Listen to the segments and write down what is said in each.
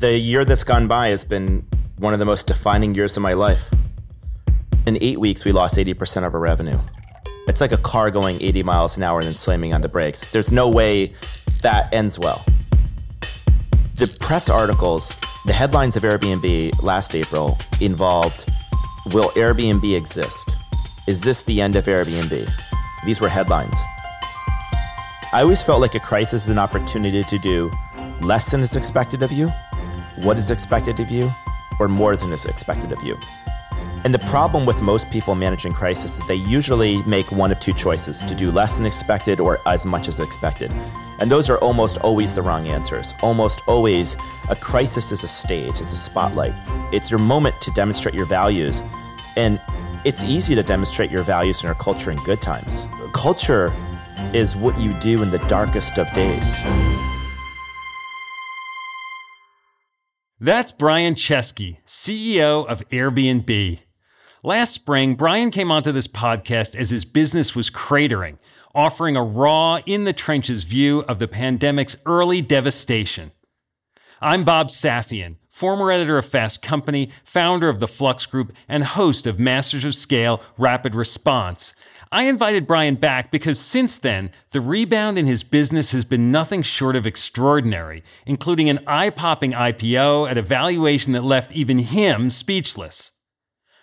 The year that's gone by has been one of the most defining years of my life. In eight weeks, we lost 80% of our revenue. It's like a car going 80 miles an hour and then slamming on the brakes. There's no way that ends well. The press articles, the headlines of Airbnb last April involved Will Airbnb exist? Is this the end of Airbnb? These were headlines. I always felt like a crisis is an opportunity to do less than is expected of you what is expected of you or more than is expected of you. And the problem with most people managing crisis is they usually make one of two choices to do less than expected or as much as expected. And those are almost always the wrong answers. Almost always, a crisis is a stage, is a spotlight. It's your moment to demonstrate your values. And it's easy to demonstrate your values in our culture in good times. Culture is what you do in the darkest of days. That's Brian Chesky, CEO of Airbnb. Last spring, Brian came onto this podcast as his business was cratering, offering a raw, in the trenches view of the pandemic's early devastation. I'm Bob Safian, former editor of Fast Company, founder of the Flux Group, and host of Masters of Scale Rapid Response, I invited Brian back because since then, the rebound in his business has been nothing short of extraordinary, including an eye popping IPO at a valuation that left even him speechless.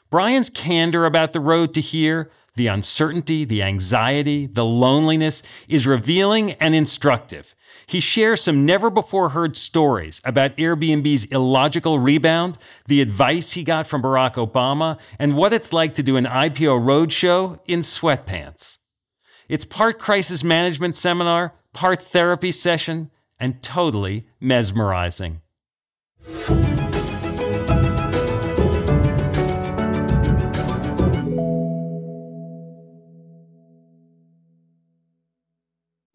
Brian's candor about the road to here, the uncertainty, the anxiety, the loneliness is revealing and instructive. He shares some never before heard stories about Airbnb's illogical rebound, the advice he got from Barack Obama, and what it's like to do an IPO roadshow in sweatpants. It's part crisis management seminar, part therapy session, and totally mesmerizing.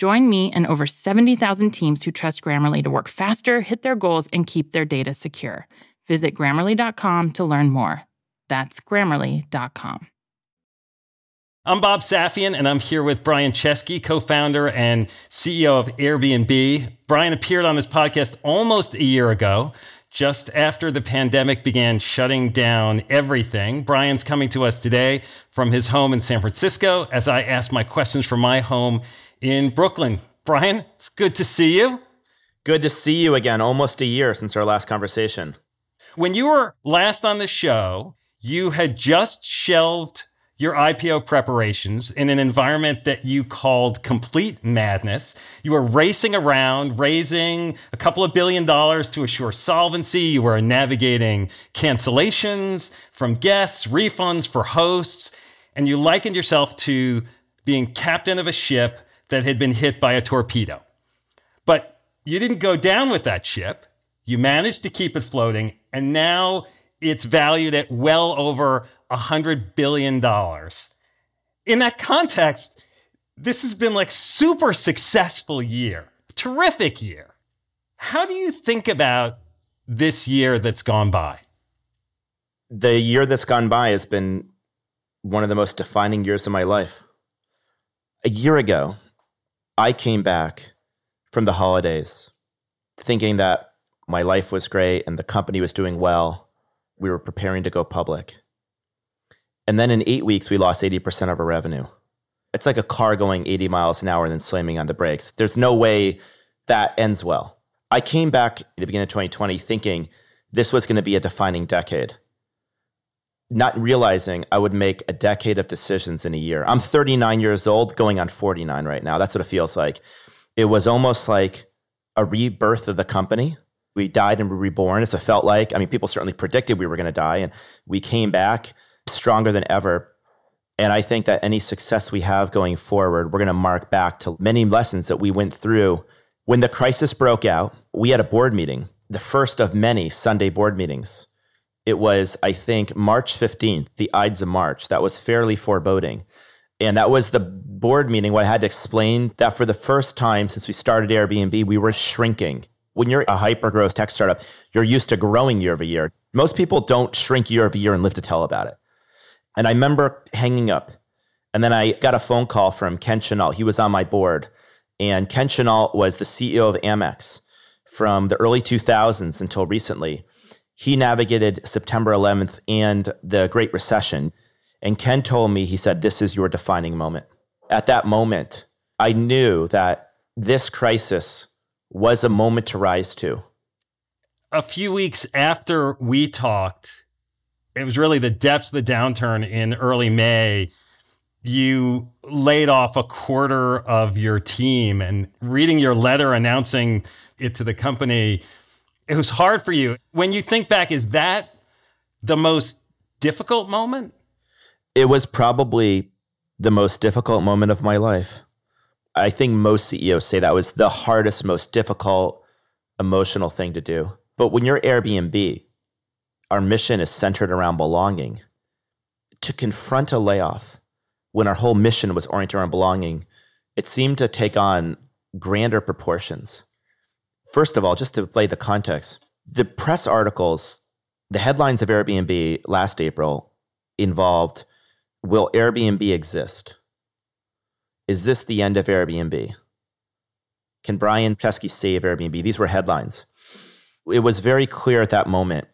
Join me and over 70,000 teams who trust Grammarly to work faster, hit their goals, and keep their data secure. Visit grammarly.com to learn more. That's grammarly.com. I'm Bob Safian, and I'm here with Brian Chesky, co founder and CEO of Airbnb. Brian appeared on this podcast almost a year ago, just after the pandemic began shutting down everything. Brian's coming to us today from his home in San Francisco as I ask my questions from my home in Brooklyn. Brian, it's good to see you. Good to see you again. Almost a year since our last conversation. When you were last on the show, you had just shelved your IPO preparations in an environment that you called complete madness. You were racing around, raising a couple of billion dollars to assure solvency. You were navigating cancellations from guests, refunds for hosts, and you likened yourself to being captain of a ship that had been hit by a torpedo. But you didn't go down with that ship. You managed to keep it floating, and now it's valued at well over $100 billion. In that context, this has been like super successful year, terrific year. How do you think about this year that's gone by? The year that's gone by has been one of the most defining years of my life. A year ago, I came back from the holidays thinking that my life was great and the company was doing well. We were preparing to go public. And then in eight weeks, we lost 80% of our revenue. It's like a car going 80 miles an hour and then slamming on the brakes. There's no way that ends well. I came back at the beginning of 2020 thinking this was going to be a defining decade. Not realizing I would make a decade of decisions in a year. I'm 39 years old, going on 49 right now. That's what it feels like. It was almost like a rebirth of the company. We died and were reborn, as it felt like. I mean, people certainly predicted we were going to die, and we came back stronger than ever. And I think that any success we have going forward, we're going to mark back to many lessons that we went through. When the crisis broke out, we had a board meeting, the first of many Sunday board meetings it was, I think, March 15th, the Ides of March. That was fairly foreboding. And that was the board meeting where I had to explain that for the first time since we started Airbnb, we were shrinking. When you're a hyper growth tech startup, you're used to growing year over year. Most people don't shrink year over year and live to tell about it. And I remember hanging up. And then I got a phone call from Ken Chenault. He was on my board. And Ken Chenault was the CEO of Amex from the early 2000s until recently. He navigated September 11th and the Great Recession. And Ken told me, he said, This is your defining moment. At that moment, I knew that this crisis was a moment to rise to. A few weeks after we talked, it was really the depths of the downturn in early May. You laid off a quarter of your team and reading your letter announcing it to the company it was hard for you. When you think back, is that the most difficult moment? It was probably the most difficult moment of my life. I think most CEOs say that was the hardest, most difficult emotional thing to do. But when you're Airbnb, our mission is centered around belonging. To confront a layoff when our whole mission was oriented around belonging, it seemed to take on grander proportions. First of all, just to lay the context, the press articles, the headlines of Airbnb last April involved Will Airbnb exist? Is this the end of Airbnb? Can Brian Chesky save Airbnb? These were headlines. It was very clear at that moment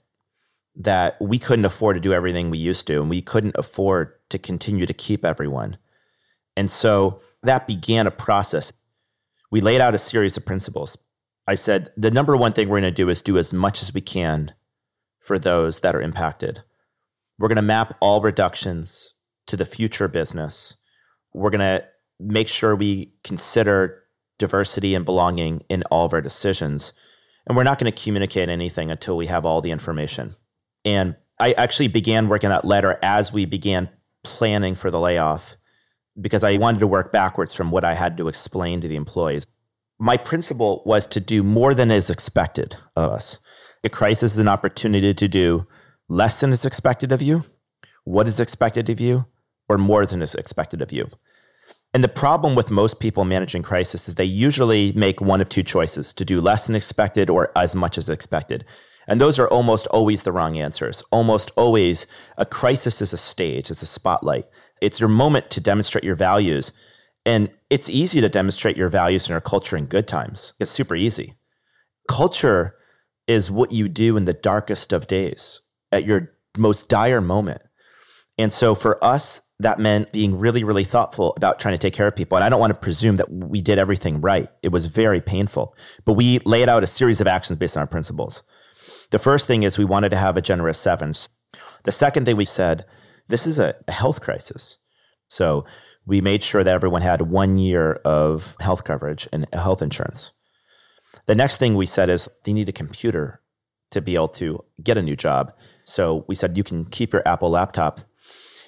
that we couldn't afford to do everything we used to, and we couldn't afford to continue to keep everyone. And so that began a process. We laid out a series of principles. I said, the number one thing we're going to do is do as much as we can for those that are impacted. We're going to map all reductions to the future business. We're going to make sure we consider diversity and belonging in all of our decisions. And we're not going to communicate anything until we have all the information. And I actually began working that letter as we began planning for the layoff because I wanted to work backwards from what I had to explain to the employees my principle was to do more than is expected of us. A crisis is an opportunity to do less than is expected of you, what is expected of you, or more than is expected of you. And the problem with most people managing crisis is they usually make one of two choices to do less than expected or as much as expected. And those are almost always the wrong answers. Almost always, a crisis is a stage, it's a spotlight. It's your moment to demonstrate your values and it's easy to demonstrate your values and your culture in good times. It's super easy. Culture is what you do in the darkest of days, at your most dire moment. And so for us, that meant being really, really thoughtful about trying to take care of people. And I don't want to presume that we did everything right. It was very painful. But we laid out a series of actions based on our principles. The first thing is we wanted to have a generous severance. The second thing we said, this is a health crisis. So we made sure that everyone had one year of health coverage and health insurance. The next thing we said is they need a computer to be able to get a new job. So we said you can keep your Apple laptop.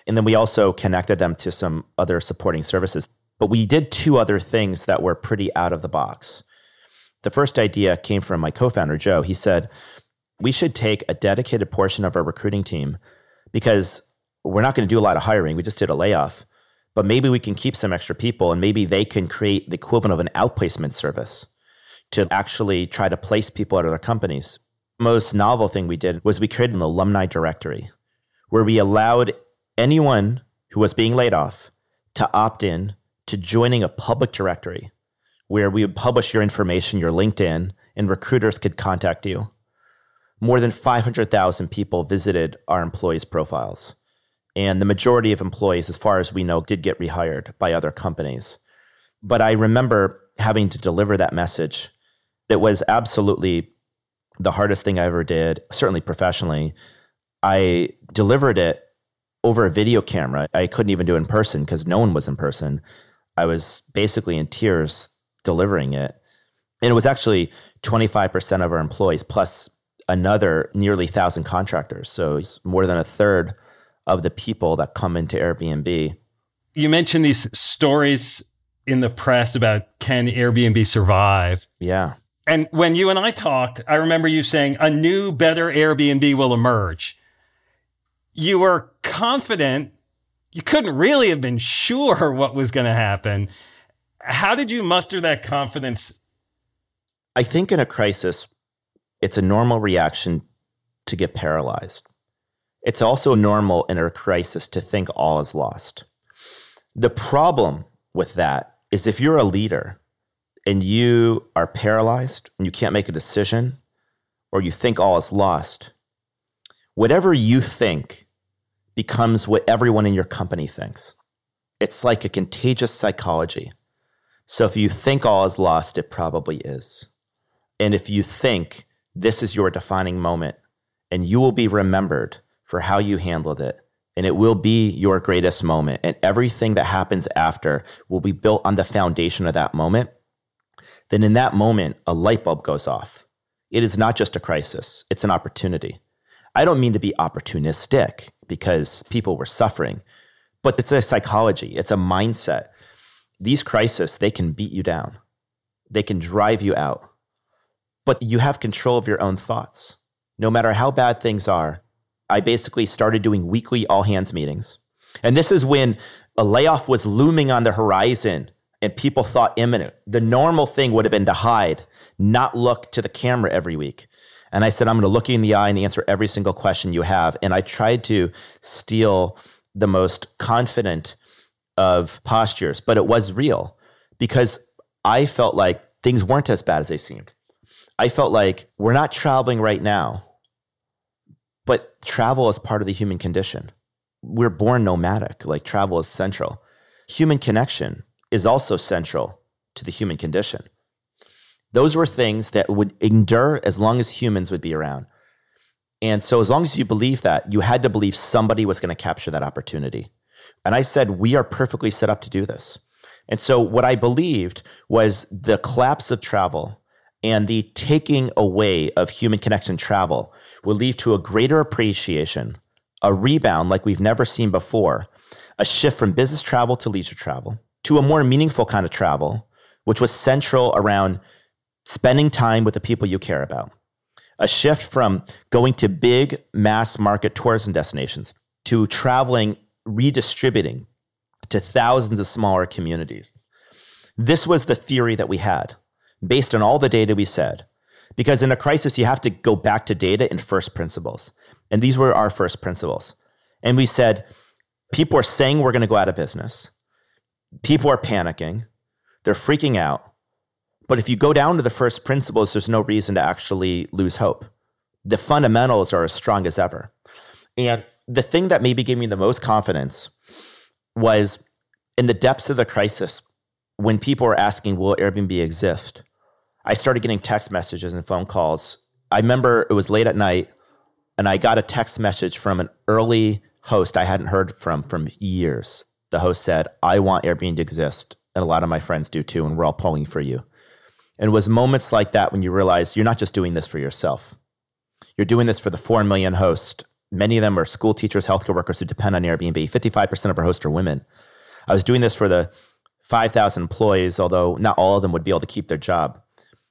And then we also connected them to some other supporting services. But we did two other things that were pretty out of the box. The first idea came from my co founder, Joe. He said, We should take a dedicated portion of our recruiting team because we're not going to do a lot of hiring. We just did a layoff but maybe we can keep some extra people and maybe they can create the equivalent of an outplacement service to actually try to place people at other companies. Most novel thing we did was we created an alumni directory where we allowed anyone who was being laid off to opt in to joining a public directory where we would publish your information, your LinkedIn, and recruiters could contact you. More than 500,000 people visited our employees' profiles. And the majority of employees, as far as we know, did get rehired by other companies. But I remember having to deliver that message. It was absolutely the hardest thing I ever did, certainly professionally. I delivered it over a video camera. I couldn't even do it in person because no one was in person. I was basically in tears delivering it. And it was actually 25% of our employees plus another nearly 1,000 contractors. So it's more than a third of the people that come into Airbnb. You mentioned these stories in the press about can Airbnb survive? Yeah. And when you and I talked, I remember you saying a new, better Airbnb will emerge. You were confident. You couldn't really have been sure what was going to happen. How did you muster that confidence? I think in a crisis, it's a normal reaction to get paralyzed. It's also normal in a crisis to think all is lost. The problem with that is if you're a leader and you are paralyzed and you can't make a decision or you think all is lost, whatever you think becomes what everyone in your company thinks. It's like a contagious psychology. So if you think all is lost, it probably is. And if you think this is your defining moment and you will be remembered for how you handled it, and it will be your greatest moment. And everything that happens after will be built on the foundation of that moment. Then, in that moment, a light bulb goes off. It is not just a crisis, it's an opportunity. I don't mean to be opportunistic because people were suffering, but it's a psychology, it's a mindset. These crises, they can beat you down, they can drive you out, but you have control of your own thoughts. No matter how bad things are, I basically started doing weekly all hands meetings. And this is when a layoff was looming on the horizon and people thought imminent. The normal thing would have been to hide, not look to the camera every week. And I said, I'm going to look you in the eye and answer every single question you have. And I tried to steal the most confident of postures, but it was real because I felt like things weren't as bad as they seemed. I felt like we're not traveling right now but travel is part of the human condition. We're born nomadic, like travel is central. Human connection is also central to the human condition. Those were things that would endure as long as humans would be around. And so, as long as you believe that, you had to believe somebody was going to capture that opportunity. And I said, we are perfectly set up to do this. And so, what I believed was the collapse of travel and the taking away of human connection travel will lead to a greater appreciation, a rebound like we've never seen before, a shift from business travel to leisure travel, to a more meaningful kind of travel, which was central around spending time with the people you care about, a shift from going to big mass market tourism destinations to traveling, redistributing to thousands of smaller communities. This was the theory that we had based on all the data we said. Because in a crisis, you have to go back to data and first principles. And these were our first principles. And we said, people are saying we're going to go out of business. People are panicking. They're freaking out. But if you go down to the first principles, there's no reason to actually lose hope. The fundamentals are as strong as ever. And the thing that maybe gave me the most confidence was in the depths of the crisis, when people were asking, will Airbnb exist? I started getting text messages and phone calls. I remember it was late at night and I got a text message from an early host I hadn't heard from from years. The host said, I want Airbnb to exist. And a lot of my friends do too. And we're all pulling for you. And it was moments like that when you realize you're not just doing this for yourself. You're doing this for the 4 million hosts. Many of them are school teachers, healthcare workers who depend on Airbnb. 55% of our hosts are women. I was doing this for the 5,000 employees, although not all of them would be able to keep their job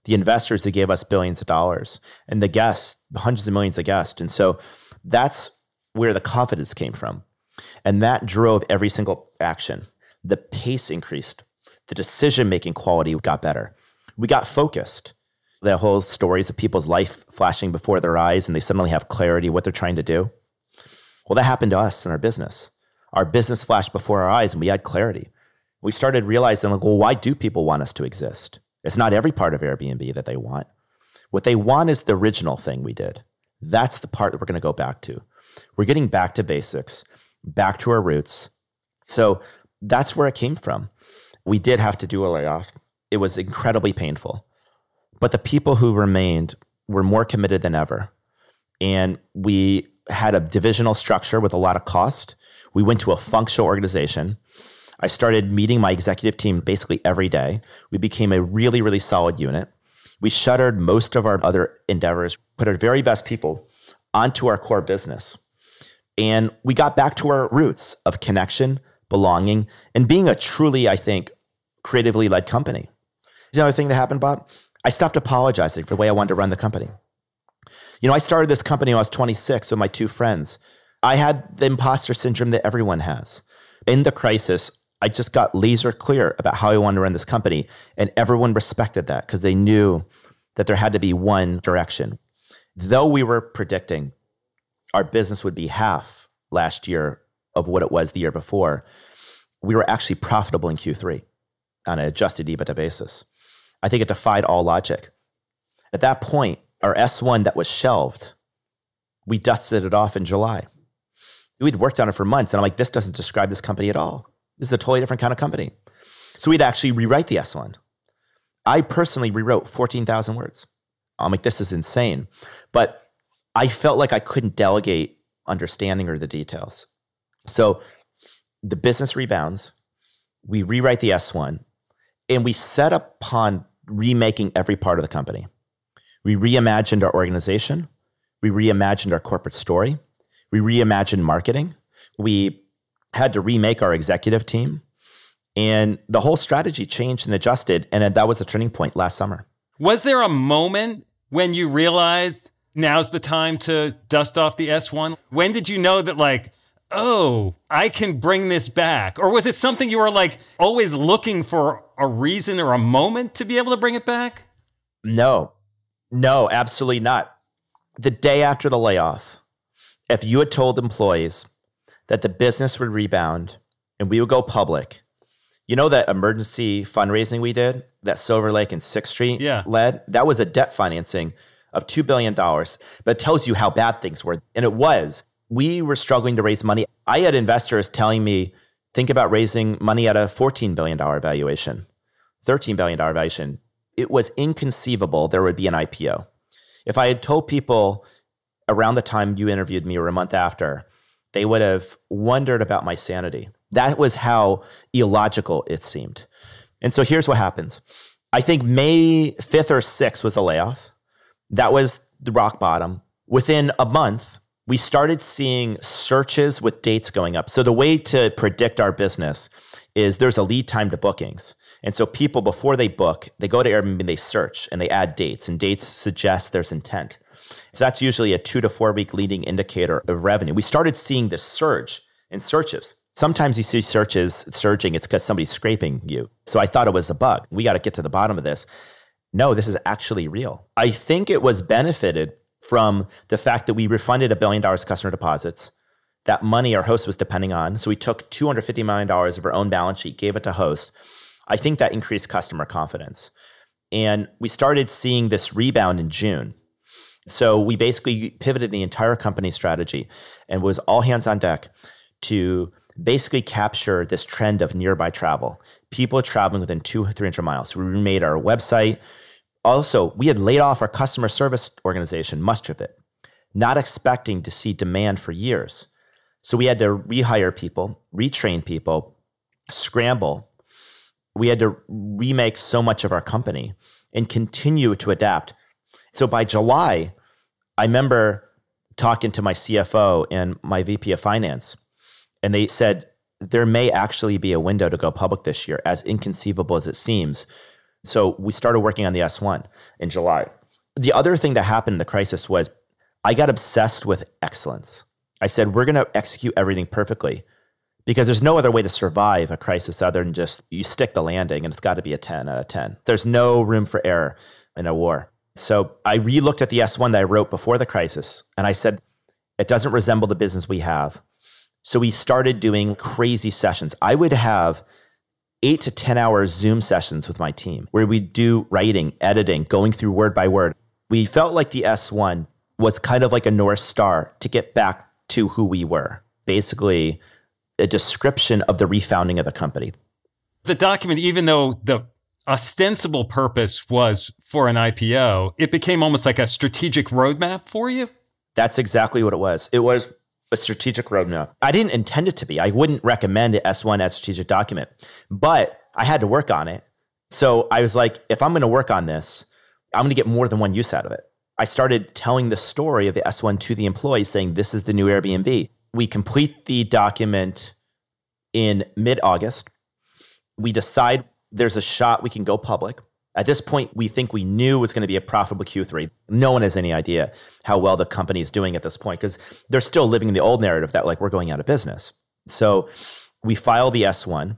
the investors who gave us billions of dollars and the guests, the hundreds of millions of guests. And so that's where the confidence came from. And that drove every single action. The pace increased, the decision making quality got better. We got focused. The whole stories of people's life flashing before their eyes and they suddenly have clarity what they're trying to do. Well, that happened to us in our business. Our business flashed before our eyes and we had clarity. We started realizing, like, well, why do people want us to exist? It's not every part of Airbnb that they want. What they want is the original thing we did. That's the part that we're going to go back to. We're getting back to basics, back to our roots. So that's where it came from. We did have to do a layoff. It was incredibly painful. But the people who remained were more committed than ever. And we had a divisional structure with a lot of cost. We went to a functional organization. I started meeting my executive team basically every day. We became a really, really solid unit. We shuttered most of our other endeavors, put our very best people onto our core business. And we got back to our roots of connection, belonging, and being a truly, I think, creatively led company. You the thing that happened, Bob? I stopped apologizing for the way I wanted to run the company. You know, I started this company when I was 26 with my two friends. I had the imposter syndrome that everyone has. In the crisis, I just got laser clear about how I wanted to run this company. And everyone respected that because they knew that there had to be one direction. Though we were predicting our business would be half last year of what it was the year before, we were actually profitable in Q3 on an adjusted EBITDA basis. I think it defied all logic. At that point, our S1 that was shelved, we dusted it off in July. We'd worked on it for months, and I'm like, this doesn't describe this company at all. This is a totally different kind of company. So we'd actually rewrite the S1. I personally rewrote 14,000 words. I'm like, this is insane. But I felt like I couldn't delegate understanding or the details. So the business rebounds, we rewrite the S1, and we set upon remaking every part of the company. We reimagined our organization, we reimagined our corporate story, we reimagined marketing, we had to remake our executive team, and the whole strategy changed and adjusted. And that was a turning point last summer. Was there a moment when you realized now's the time to dust off the S1? When did you know that, like, oh, I can bring this back? Or was it something you were like always looking for a reason or a moment to be able to bring it back? No, no, absolutely not. The day after the layoff, if you had told employees that the business would rebound and we would go public, you know that emergency fundraising we did that Silver Lake and Sixth Street yeah. led? That was a debt financing of $2 billion, but it tells you how bad things were. And it was we were struggling to raise money. I had investors telling me, think about raising money at a $14 billion valuation, $13 billion valuation. It was inconceivable there would be an IPO. If I had told people around the time you interviewed me or a month after, they would have wondered about my sanity. That was how illogical it seemed. And so here's what happens. I think May 5th or 6th was the layoff. That was the rock bottom. Within a month, we started seeing searches with dates going up. So the way to predict our business is there's a lead time to bookings. And so people before they book, they go to Airbnb and they search and they add dates and dates suggest there's intent. So that's usually a 2 to 4 week leading indicator of revenue. We started seeing this surge in searches. Sometimes you see searches surging, it's because somebody's scraping you. So I thought it was a bug. We got to get to the bottom of this. No, this is actually real. I think it was benefited from the fact that we refunded a billion dollars customer deposits. That money our host was depending on. So we took $250 million of our own balance sheet, gave it to host. I think that increased customer confidence. And we started seeing this rebound in June. So we basically pivoted the entire company strategy and was all hands on deck to basically capture this trend of nearby travel. People traveling within two, 300 miles. We remade our website, also, we had laid off our customer service organization, much of it, not expecting to see demand for years. So we had to rehire people, retrain people, scramble. We had to remake so much of our company and continue to adapt. So by July, I remember talking to my CFO and my VP of finance, and they said, there may actually be a window to go public this year, as inconceivable as it seems. So we started working on the S1 in July. The other thing that happened in the crisis was I got obsessed with excellence. I said, we're going to execute everything perfectly because there's no other way to survive a crisis other than just you stick the landing and it's got to be a 10 out of 10. There's no room for error in a war. So I relooked at the S1 that I wrote before the crisis and I said, it doesn't resemble the business we have. So we started doing crazy sessions. I would have eight to 10 hour Zoom sessions with my team where we do writing, editing, going through word by word. We felt like the S1 was kind of like a North Star to get back to who we were. Basically, a description of the refounding of the company. The document, even though the ostensible purpose was for an IPO, it became almost like a strategic roadmap for you. That's exactly what it was. It was a strategic roadmap. I didn't intend it to be. I wouldn't recommend an S1 as strategic document, but I had to work on it. So I was like, if I'm going to work on this, I'm going to get more than one use out of it. I started telling the story of the S1 to the employees saying, this is the new Airbnb. We complete the document in mid August. We decide there's a shot we can go public. At this point, we think we knew was going to be a profitable Q3. No one has any idea how well the company is doing at this point because they're still living in the old narrative that like we're going out of business. So we file the S1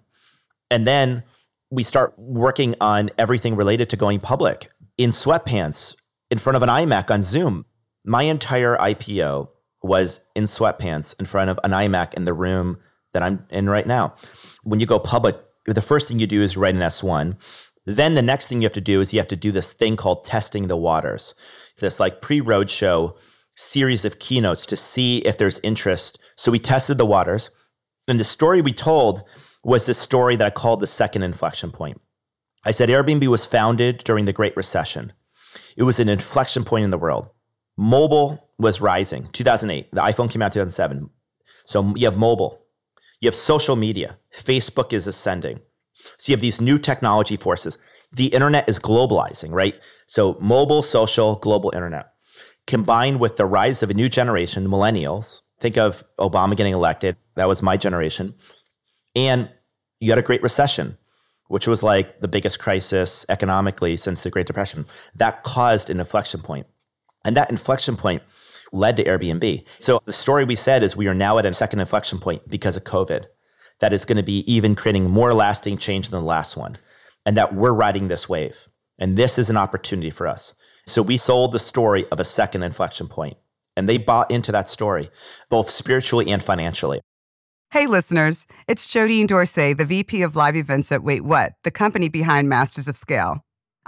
and then we start working on everything related to going public in sweatpants in front of an iMac on Zoom. My entire IPO was in sweatpants in front of an iMac in the room that I'm in right now. When you go public, the first thing you do is write an S1. Then the next thing you have to do is you have to do this thing called testing the waters, this like pre roadshow series of keynotes to see if there's interest. So we tested the waters. And the story we told was this story that I called the second inflection point. I said Airbnb was founded during the Great Recession. It was an inflection point in the world. Mobile was rising. 2008, the iPhone came out 2007. So you have mobile, you have social media. Facebook is ascending. So you have these new technology forces. The internet is globalizing, right? So mobile, social, global internet, combined with the rise of a new generation, millennials. Think of Obama getting elected. That was my generation. And you had a great recession, which was like the biggest crisis economically since the Great Depression. That caused an inflection point. And that inflection point led to Airbnb. So the story we said is we are now at a second inflection point because of COVID that is going to be even creating more lasting change than the last one, and that we're riding this wave. And this is an opportunity for us. So we sold the story of a second inflection point, and they bought into that story, both spiritually and financially. Hey, listeners, it's Jodine Dorsey, the VP of Live Events at Wait What, the company behind Masters of Scale.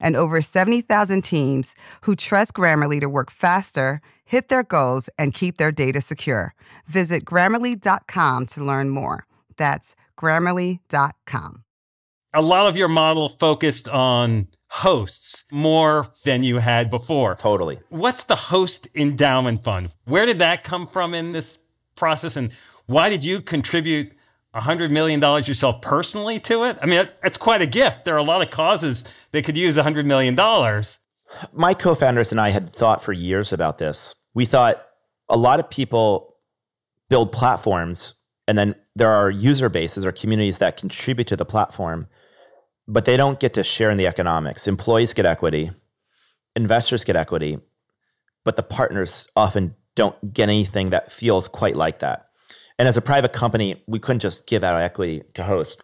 and over 70,000 teams who trust Grammarly to work faster, hit their goals, and keep their data secure. Visit grammarly.com to learn more. That's grammarly.com. A lot of your model focused on hosts more than you had before. Totally. What's the host endowment fund? Where did that come from in this process? And why did you contribute $100 million yourself personally to it? I mean, that's quite a gift. There are a lot of causes that could use $100 million. My co founders and I had thought for years about this. We thought a lot of people build platforms, and then there are user bases or communities that contribute to the platform but they don't get to share in the economics. Employees get equity, investors get equity, but the partners often don't get anything that feels quite like that. And as a private company, we couldn't just give out equity to host.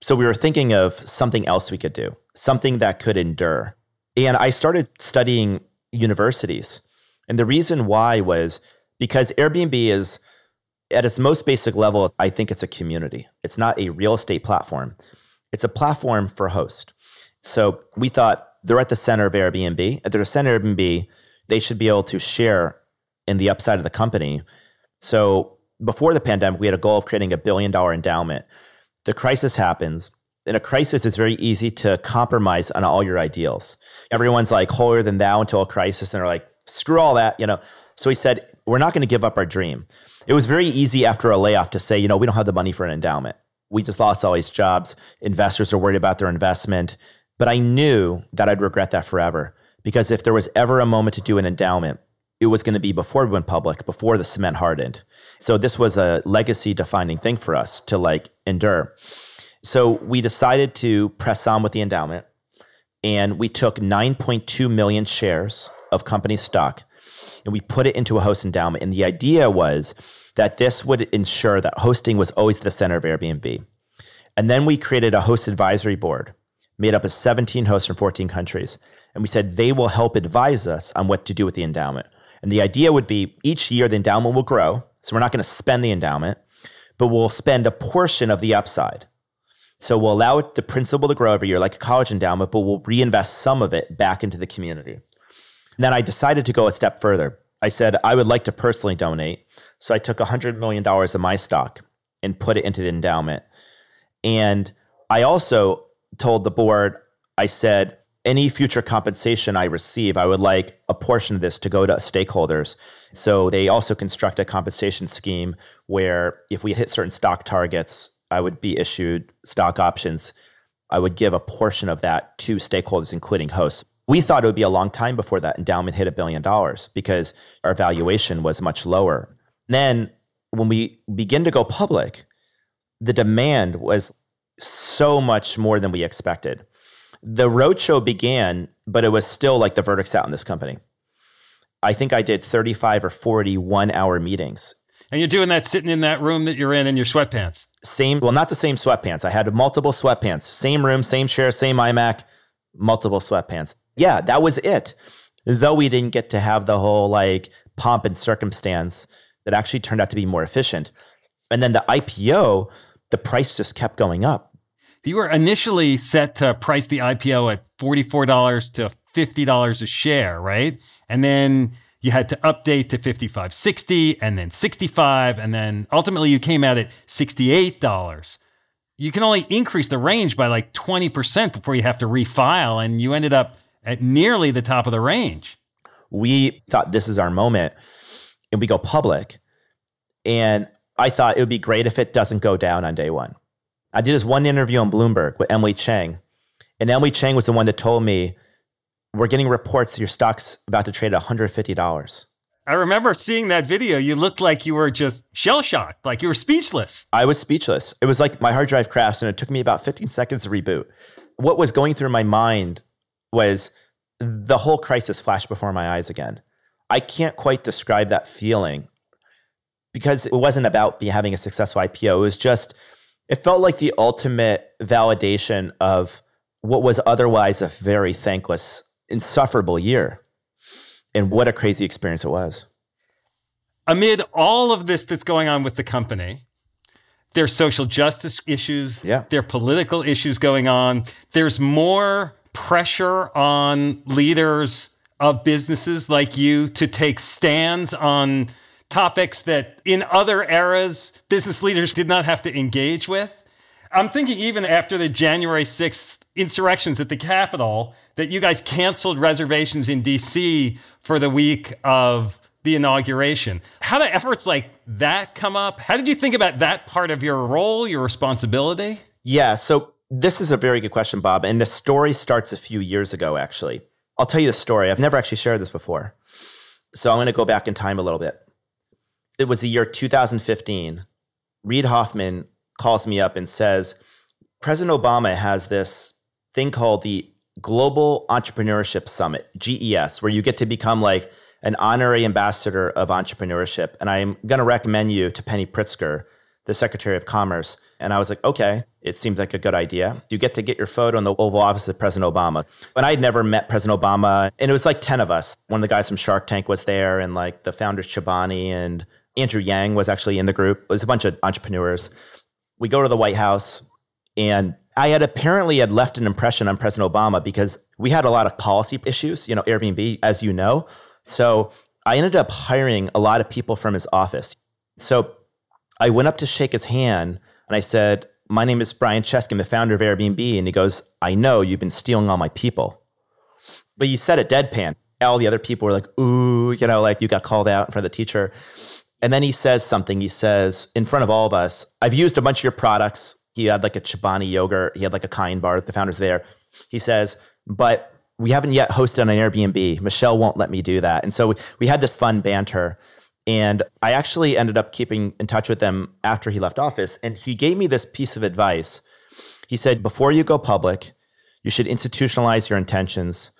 So we were thinking of something else we could do, something that could endure. And I started studying universities. And the reason why was because Airbnb is, at its most basic level, I think it's a community. It's not a real estate platform. It's a platform for host. So we thought they're at the center of Airbnb. At the center of Airbnb, they should be able to share in the upside of the company. So before the pandemic, we had a goal of creating a billion dollar endowment. The crisis happens. In a crisis, it's very easy to compromise on all your ideals. Everyone's like holier than thou until a crisis, and they're like, screw all that, you know. So we said, we're not going to give up our dream. It was very easy after a layoff to say, you know, we don't have the money for an endowment we just lost all these jobs. Investors are worried about their investment. But I knew that I'd regret that forever because if there was ever a moment to do an endowment, it was going to be before we went public, before the cement hardened. So this was a legacy defining thing for us to like endure. So we decided to press on with the endowment and we took 9.2 million shares of company stock and we put it into a host endowment. And the idea was that this would ensure that hosting was always the center of Airbnb. And then we created a host advisory board made up of 17 hosts from 14 countries. And we said they will help advise us on what to do with the endowment. And the idea would be each year the endowment will grow. So we're not going to spend the endowment, but we'll spend a portion of the upside. So we'll allow the principal to grow every year like a college endowment, but we'll reinvest some of it back into the community. And then I decided to go a step further. I said I would like to personally donate. So I took $100 million of my stock and put it into the endowment. And I also told the board, I said, any future compensation I receive, I would like a portion of this to go to stakeholders. So they also construct a compensation scheme where if we hit certain stock targets, I would be issued stock options. I would give a portion of that to stakeholders, including hosts. We thought it would be a long time before that endowment hit a billion dollars because our valuation was much lower. Then when we begin to go public, the demand was so much more than we expected. The roadshow began, but it was still like the verdict's out in this company. I think I did 35 or 40 one hour meetings. And you're doing that sitting in that room that you're in in your sweatpants. Same, well, not the same sweatpants. I had multiple sweatpants, same room, same chair, same iMac, multiple sweatpants. Yeah, that was it. Though we didn't get to have the whole like pomp and circumstance that actually turned out to be more efficient. And then the IPO, the price just kept going up. You were initially set to price the IPO at $44 to $50 a share, right? And then you had to update to 55 60 and then 65 and then ultimately you came out at $68 you can only increase the range by like 20% before you have to refile and you ended up at nearly the top of the range we thought this is our moment and we go public and I thought it would be great if it doesn't go down on day one. I did this one interview on Bloomberg with Emily Chang, and Emily Chang was the one that told me, We're getting reports that your stock's about to trade at $150. I remember seeing that video. You looked like you were just shell shocked, like you were speechless. I was speechless. It was like my hard drive crashed and it took me about 15 seconds to reboot. What was going through my mind was the whole crisis flashed before my eyes again. I can't quite describe that feeling because it wasn't about be having a successful IPO. It was just, it felt like the ultimate validation of what was otherwise a very thankless, insufferable year. And what a crazy experience it was. Amid all of this that's going on with the company, there's social justice issues, yeah. there are political issues going on. There's more pressure on leaders of businesses like you to take stands on topics that in other eras business leaders did not have to engage with. I'm thinking even after the January 6th insurrections at the Capitol, that you guys canceled reservations in DC for the week of the inauguration. How did efforts like that come up? How did you think about that part of your role, your responsibility? Yeah, so this is a very good question, Bob. And the story starts a few years ago, actually. I'll tell you the story. I've never actually shared this before. So I'm going to go back in time a little bit it was the year 2015. Reid Hoffman calls me up and says, President Obama has this thing called the Global Entrepreneurship Summit, GES, where you get to become like an honorary ambassador of entrepreneurship. And I'm going to recommend you to Penny Pritzker, the Secretary of Commerce. And I was like, okay, it seems like a good idea. You get to get your photo in the Oval Office of President Obama. And I'd never met President Obama. And it was like 10 of us. One of the guys from Shark Tank was there, and like the founders, Chobani and Andrew Yang was actually in the group. It was a bunch of entrepreneurs. We go to the White House, and I had apparently had left an impression on President Obama because we had a lot of policy issues, you know, Airbnb, as you know. So I ended up hiring a lot of people from his office. So I went up to shake his hand and I said, My name is Brian Chesky. I'm the founder of Airbnb. And he goes, I know you've been stealing all my people. But you said it deadpan. All the other people were like, Ooh, you know, like you got called out in front of the teacher. And then he says something. He says, in front of all of us, I've used a bunch of your products. He had like a Chobani yogurt. He had like a Kind bar. The founder's there. He says, but we haven't yet hosted on an Airbnb. Michelle won't let me do that. And so we, we had this fun banter. And I actually ended up keeping in touch with him after he left office. And he gave me this piece of advice. He said, before you go public, you should institutionalize your intentions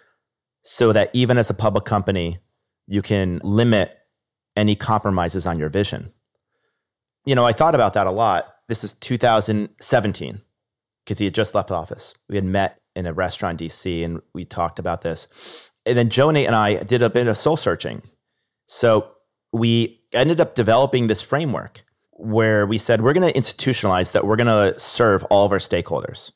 so that even as a public company, you can limit any compromises on your vision. you know, I thought about that a lot. This is 2017 because he had just left office. We had met in a restaurant in DC and we talked about this. And then Nate and I did a bit of soul searching. So we ended up developing this framework where we said we're going to institutionalize that we're going to serve all of our stakeholders,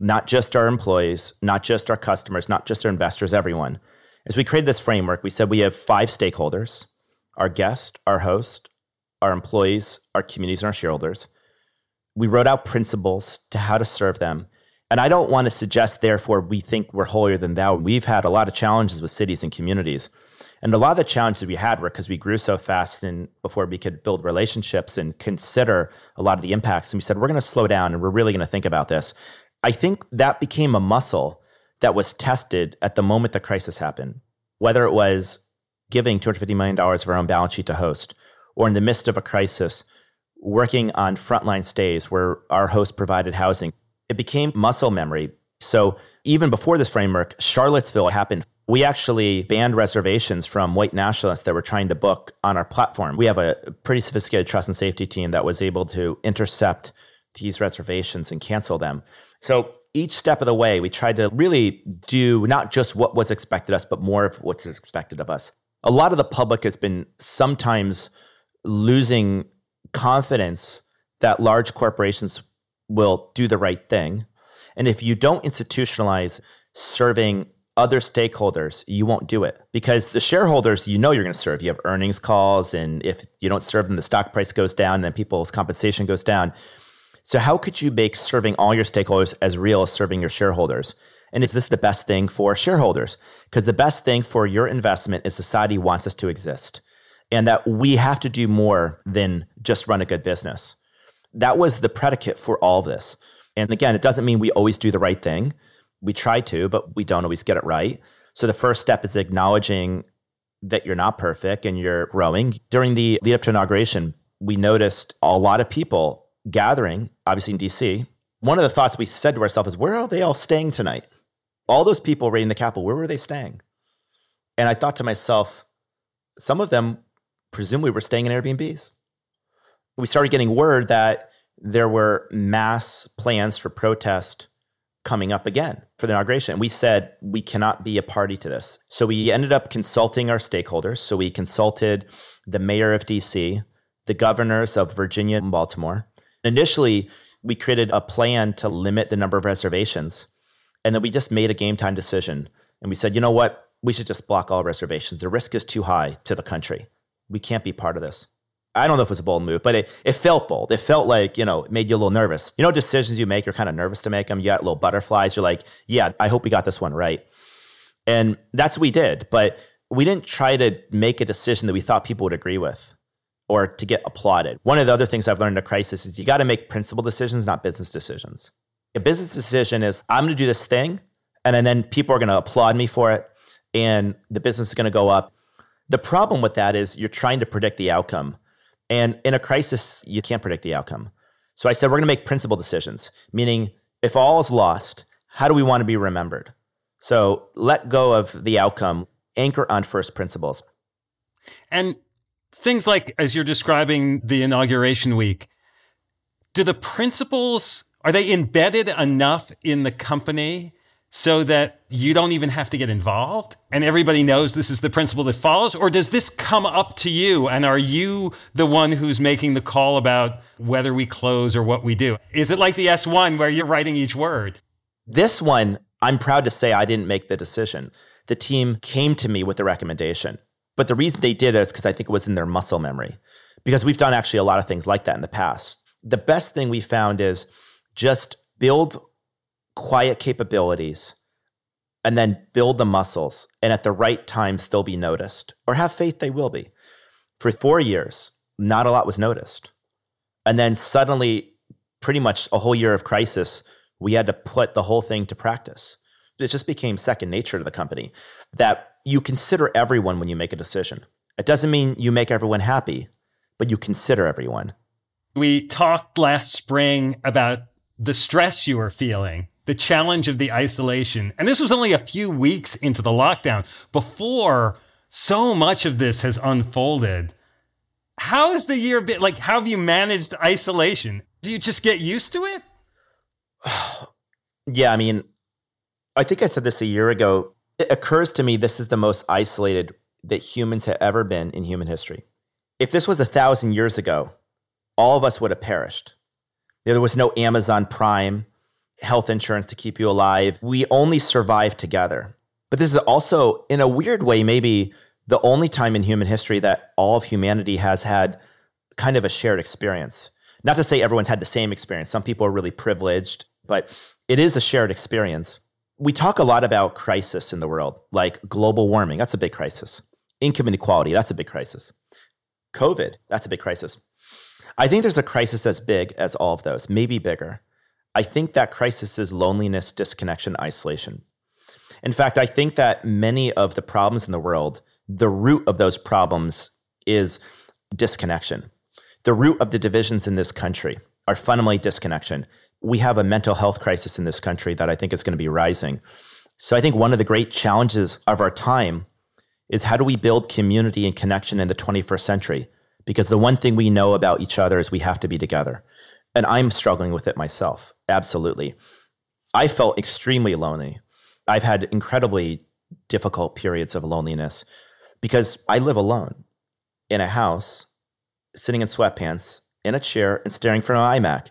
not just our employees, not just our customers, not just our investors, everyone. As we created this framework, we said we have five stakeholders our guest, our host, our employees, our communities, and our shareholders. We wrote out principles to how to serve them. And I don't want to suggest, therefore, we think we're holier than thou. We've had a lot of challenges with cities and communities. And a lot of the challenges we had were because we grew so fast and before we could build relationships and consider a lot of the impacts. And we said, we're going to slow down and we're really going to think about this. I think that became a muscle that was tested at the moment the crisis happened, whether it was giving $250 million of our own balance sheet to host, or in the midst of a crisis, working on frontline stays where our host provided housing. It became muscle memory. So even before this framework, Charlottesville happened. We actually banned reservations from white nationalists that were trying to book on our platform. We have a pretty sophisticated trust and safety team that was able to intercept these reservations and cancel them. So each step of the way, we tried to really do not just what was expected of us, but more of what's expected of us. A lot of the public has been sometimes losing confidence that large corporations will do the right thing. And if you don't institutionalize serving other stakeholders, you won't do it because the shareholders you know you're going to serve. You have earnings calls, and if you don't serve them, the stock price goes down, then people's compensation goes down. So, how could you make serving all your stakeholders as real as serving your shareholders? And is this the best thing for shareholders? Because the best thing for your investment is society wants us to exist and that we have to do more than just run a good business. That was the predicate for all of this. And again, it doesn't mean we always do the right thing. We try to, but we don't always get it right. So the first step is acknowledging that you're not perfect and you're growing. During the lead up to inauguration, we noticed a lot of people gathering, obviously in DC. One of the thoughts we said to ourselves is, where are they all staying tonight? All those people raiding the Capitol, where were they staying? And I thought to myself, some of them presumably were staying in Airbnbs. We started getting word that there were mass plans for protest coming up again for the inauguration. We said we cannot be a party to this. So we ended up consulting our stakeholders. So we consulted the mayor of DC, the governors of Virginia and Baltimore. Initially, we created a plan to limit the number of reservations. And then we just made a game time decision. And we said, you know what? We should just block all reservations. The risk is too high to the country we can't be part of this. I don't know if it was a bold move, but it, it felt bold. It felt like, you know, it made you a little nervous. You know, decisions you make, you're kind of nervous to make them. You got little butterflies. You're like, yeah, I hope we got this one right. And that's what we did. But we didn't try to make a decision that we thought people would agree with or to get applauded. One of the other things I've learned in a crisis is you got to make principled decisions, not business decisions. A business decision is I'm going to do this thing, and and then people are going to applaud me for it, and the business is going to go up the problem with that is you're trying to predict the outcome. And in a crisis, you can't predict the outcome. So I said, we're going to make principal decisions, meaning if all is lost, how do we want to be remembered? So let go of the outcome, anchor on first principles. And things like, as you're describing the inauguration week, do the principles, are they embedded enough in the company so that you don't even have to get involved and everybody knows this is the principle that follows? Or does this come up to you and are you the one who's making the call about whether we close or what we do? Is it like the S1 where you're writing each word? This one, I'm proud to say I didn't make the decision. The team came to me with the recommendation. But the reason they did it is because I think it was in their muscle memory, because we've done actually a lot of things like that in the past. The best thing we found is just build quiet capabilities and then build the muscles and at the right time still be noticed or have faith they will be. For four years, not a lot was noticed. And then suddenly, pretty much a whole year of crisis, we had to put the whole thing to practice. It just became second nature to the company that you consider everyone when you make a decision. It doesn't mean you make everyone happy, but you consider everyone. We talked last spring about the stress you were feeling the challenge of the isolation. And this was only a few weeks into the lockdown before so much of this has unfolded. How has the year been? Like, how have you managed isolation? Do you just get used to it? yeah, I mean, I think I said this a year ago. It occurs to me this is the most isolated that humans have ever been in human history. If this was a thousand years ago, all of us would have perished. There was no Amazon Prime, health insurance to keep you alive. We only survived together. But this is also, in a weird way, maybe the only time in human history that all of humanity has had kind of a shared experience. Not to say everyone's had the same experience. Some people are really privileged, but it is a shared experience. We talk a lot about crisis in the world, like global warming, that's a big crisis. Income inequality, that's a big crisis. COVID, that's a big crisis. I think there's a crisis as big as all of those, maybe bigger. I think that crisis is loneliness, disconnection, isolation. In fact, I think that many of the problems in the world, the root of those problems is disconnection. The root of the divisions in this country are fundamentally disconnection. We have a mental health crisis in this country that I think is going to be rising. So I think one of the great challenges of our time is how do we build community and connection in the 21st century? Because the one thing we know about each other is we have to be together. And I'm struggling with it myself. Absolutely. I felt extremely lonely. I've had incredibly difficult periods of loneliness because I live alone in a house, sitting in sweatpants, in a chair, and staring from an iMac.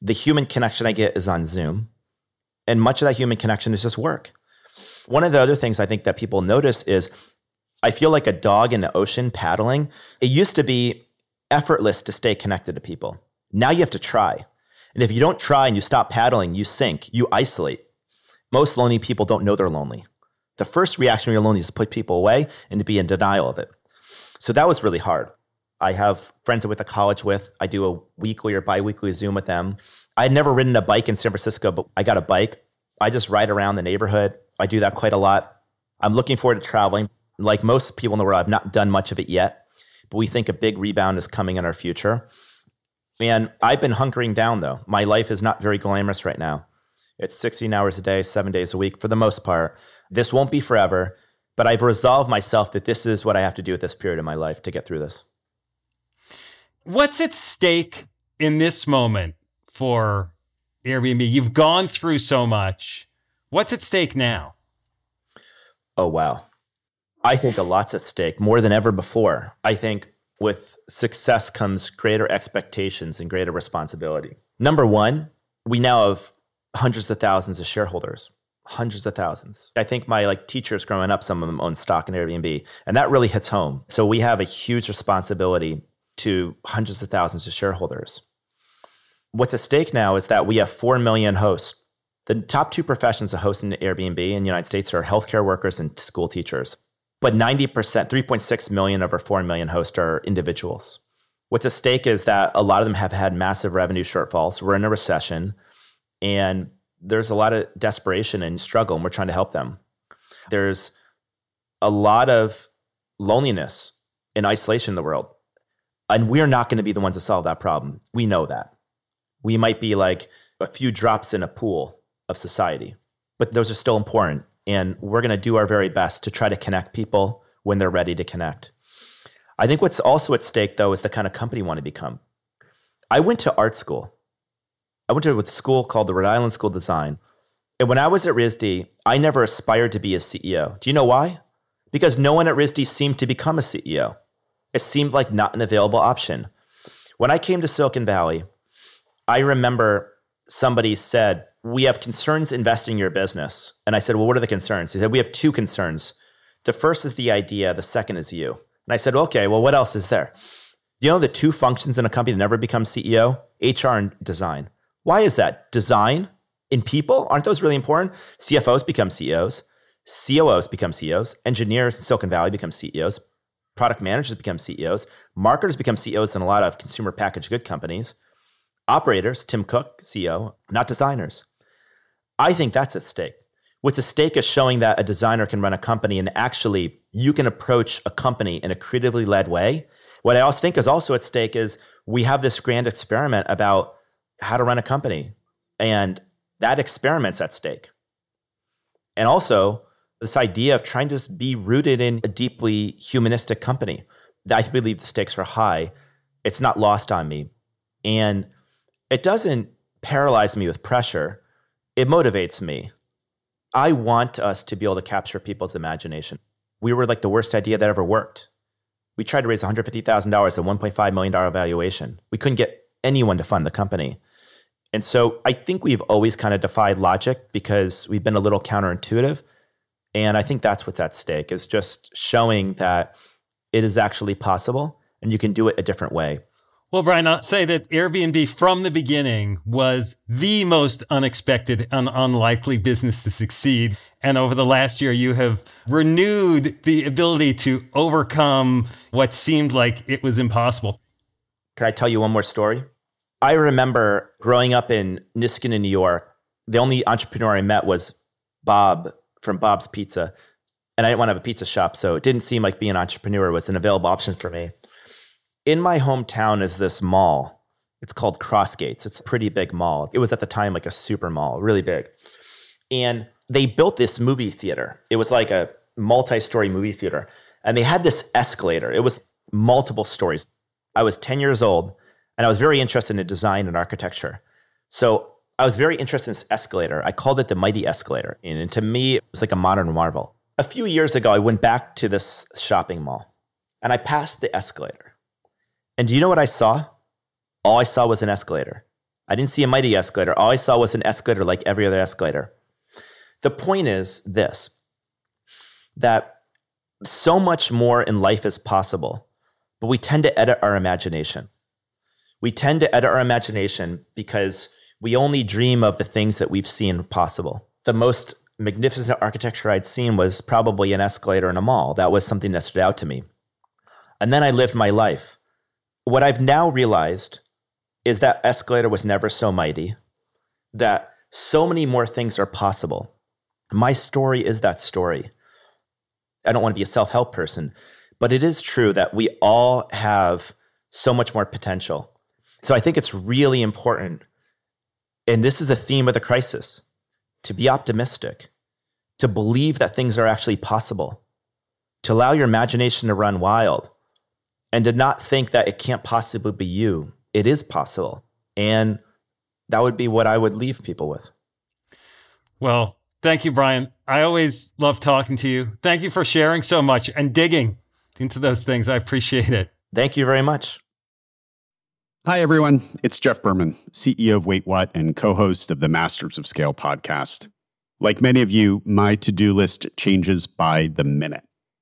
The human connection I get is on Zoom. And much of that human connection is just work. One of the other things I think that people notice is I feel like a dog in the ocean paddling. It used to be effortless to stay connected to people. Now you have to try. And if you don't try and you stop paddling, you sink, you isolate. Most lonely people don't know they're lonely. The first reaction when you're lonely is to put people away and to be in denial of it. So that was really hard. I have friends I went to college with. I do a weekly or biweekly Zoom with them. I had never ridden a bike in San Francisco, but I got a bike. I just ride around the neighborhood. I do that quite a lot. I'm looking forward to traveling. Like most people in the world, I've not done much of it yet, but we think a big rebound is coming in our future. And I've been hunkering down though. My life is not very glamorous right now. It's 16 hours a day, seven days a week for the most part. This won't be forever, but I've resolved myself that this is what I have to do at this period of my life to get through this. What's at stake in this moment for Airbnb? You've gone through so much. What's at stake now? Oh, wow. I think a lot's at stake more than ever before. I think with success comes greater expectations and greater responsibility. Number one, we now have hundreds of thousands of shareholders, hundreds of thousands. I think my like teachers growing up, some of them own stock in Airbnb, and that really hits home. So we have a huge responsibility to hundreds of thousands of shareholders. What's at stake now is that we have 4 million hosts. The top two professions of hosting Airbnb in the United States are healthcare workers and school teachers. But 90%, 3.6 million of our 4 million hosts are individuals. What's at stake is that a lot of them have had massive revenue shortfalls. We're in a recession and there's a lot of desperation and struggle, and we're trying to help them. There's a lot of loneliness and isolation in the world. And we're not going to be the ones to solve that problem. We know that. We might be like a few drops in a pool of society, but those are still important. And we're going to do our very best to try to connect people when they're ready to connect. I think what's also at stake, though, is the kind of company you want to become. I went to art school. I went to a school called the Rhode Island School of Design. And when I was at RISD, I never aspired to be a CEO. Do you know why? Because no one at RISD seemed to become a CEO. It seemed like not an available option. When I came to Silicon Valley, I remember somebody said, We have concerns investing in your business. And I said, Well, what are the concerns? He said, We have two concerns. The first is the idea, the second is you. And I said, Okay, well, what else is there? You know the two functions in a company that never becomes CEO? HR and design. Why is that? Design in people? Aren't those really important? CFOs become CEOs, COOs become CEOs, engineers in Silicon Valley become CEOs, product managers become CEOs, marketers become CEOs in a lot of consumer packaged good companies, operators, Tim Cook, CEO, not designers. I think that's at stake. What's at stake is showing that a designer can run a company and actually you can approach a company in a creatively led way. What I also think is also at stake is we have this grand experiment about how to run a company, and that experiment's at stake. And also, this idea of trying to be rooted in a deeply humanistic company. I believe the stakes are high. It's not lost on me. And it doesn't paralyze me with pressure, it motivates me. I want us to be able to capture people's imagination. We were like the worst idea that ever worked. We tried to raise $150,000 at $1.5 million valuation. We couldn't get anyone to fund the company. And so I think we've always kind of defied logic because we've been a little counterintuitive. And I think that's what's at stake is just showing that it is actually possible and you can do it a different way. Well, Brian, I'll say that Airbnb from the beginning was the most unexpected and unlikely business to succeed. And over the last year, you have renewed the ability to overcome what seemed like it was impossible. Can I tell you one more story? I remember growing up in Niskayuna, New York. The only entrepreneur I met was Bob from Bob's Pizza. And I didn't want to have a pizza shop, so it didn't seem like being an entrepreneur was an available option for me. In my hometown is this mall. It's called Crossgates. It's a pretty big mall. It was at the time like a super mall, really big. And they built this movie theater. It was like a multi story movie theater. And they had this escalator. It was multiple stories. I was 10 years old and I was very interested in design and architecture. So I was very interested in this escalator. I called it the Mighty Escalator. And to me, it was like a modern marvel. A few years ago, I went back to this shopping mall and I passed the escalator. And do you know what I saw? All I saw was an escalator. I didn't see a mighty escalator. All I saw was an escalator like every other escalator. The point is this that so much more in life is possible, but we tend to edit our imagination. We tend to edit our imagination because we only dream of the things that we've seen possible. The most magnificent architecture I'd seen was probably an escalator in a mall. That was something that stood out to me. And then I lived my life. What I've now realized is that escalator was never so mighty, that so many more things are possible. My story is that story. I don't want to be a self help person, but it is true that we all have so much more potential. So I think it's really important. And this is a theme of the crisis to be optimistic, to believe that things are actually possible, to allow your imagination to run wild, and to not think that it can't possibly be you. It is possible. And that would be what I would leave people with. Well, thank you, Brian. I always love talking to you. Thank you for sharing so much and digging into those things. I appreciate it. Thank you very much. Hi, everyone. It's Jeff Berman, CEO of Wait What and co host of the Masters of Scale podcast. Like many of you, my to do list changes by the minute.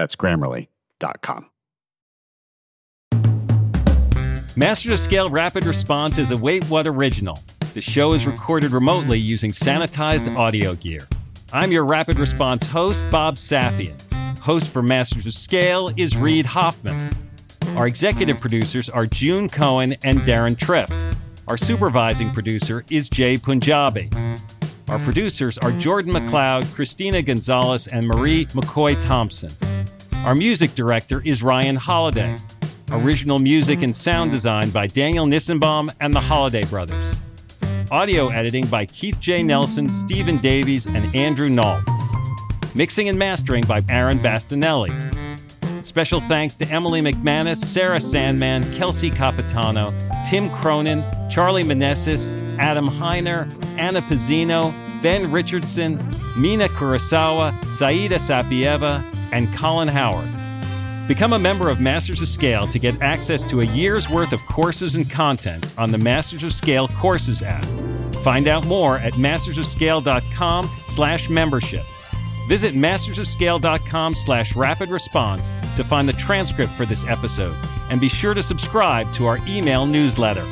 That's grammarly.com. Masters of Scale Rapid Response is a Wait What original. The show is recorded remotely using sanitized audio gear. I'm your Rapid Response host, Bob Safian. Host for Masters of Scale is Reid Hoffman. Our executive producers are June Cohen and Deron Triff. Our supervising producer is Jay Punjabi. Our producers are Jordan McLeod, Christina Gonzalez, and Marie McCoy Thompson. Our music director is Ryan Holladay. Mm-hmm. Original music and mm-hmm. sound mm-hmm. design by Daniel Nissenbaum and the Holladay Brothers. Audio editing by Keith J. Nelson, Stephen Davies, and Andrew Knoll. Mixing and mastering by Aaron Bastinelli. Special thanks to Emily McManus, Sarah Sandman, Kelsey Capitano, Tim Cronin, Charlie Manessis, Adam Heiner, Anna Pizzino, Ben Richardson, Mina Kurosawa, Saida Sapieva, and Colin Howard. Become a member of Masters of Scale to get access to a year's worth of courses and content on the Masters of Scale Courses app. Find out more at mastersofscale.com slash membership. Visit mastersofscale.com slash rapid response to find the transcript for this episode and be sure to subscribe to our email newsletter.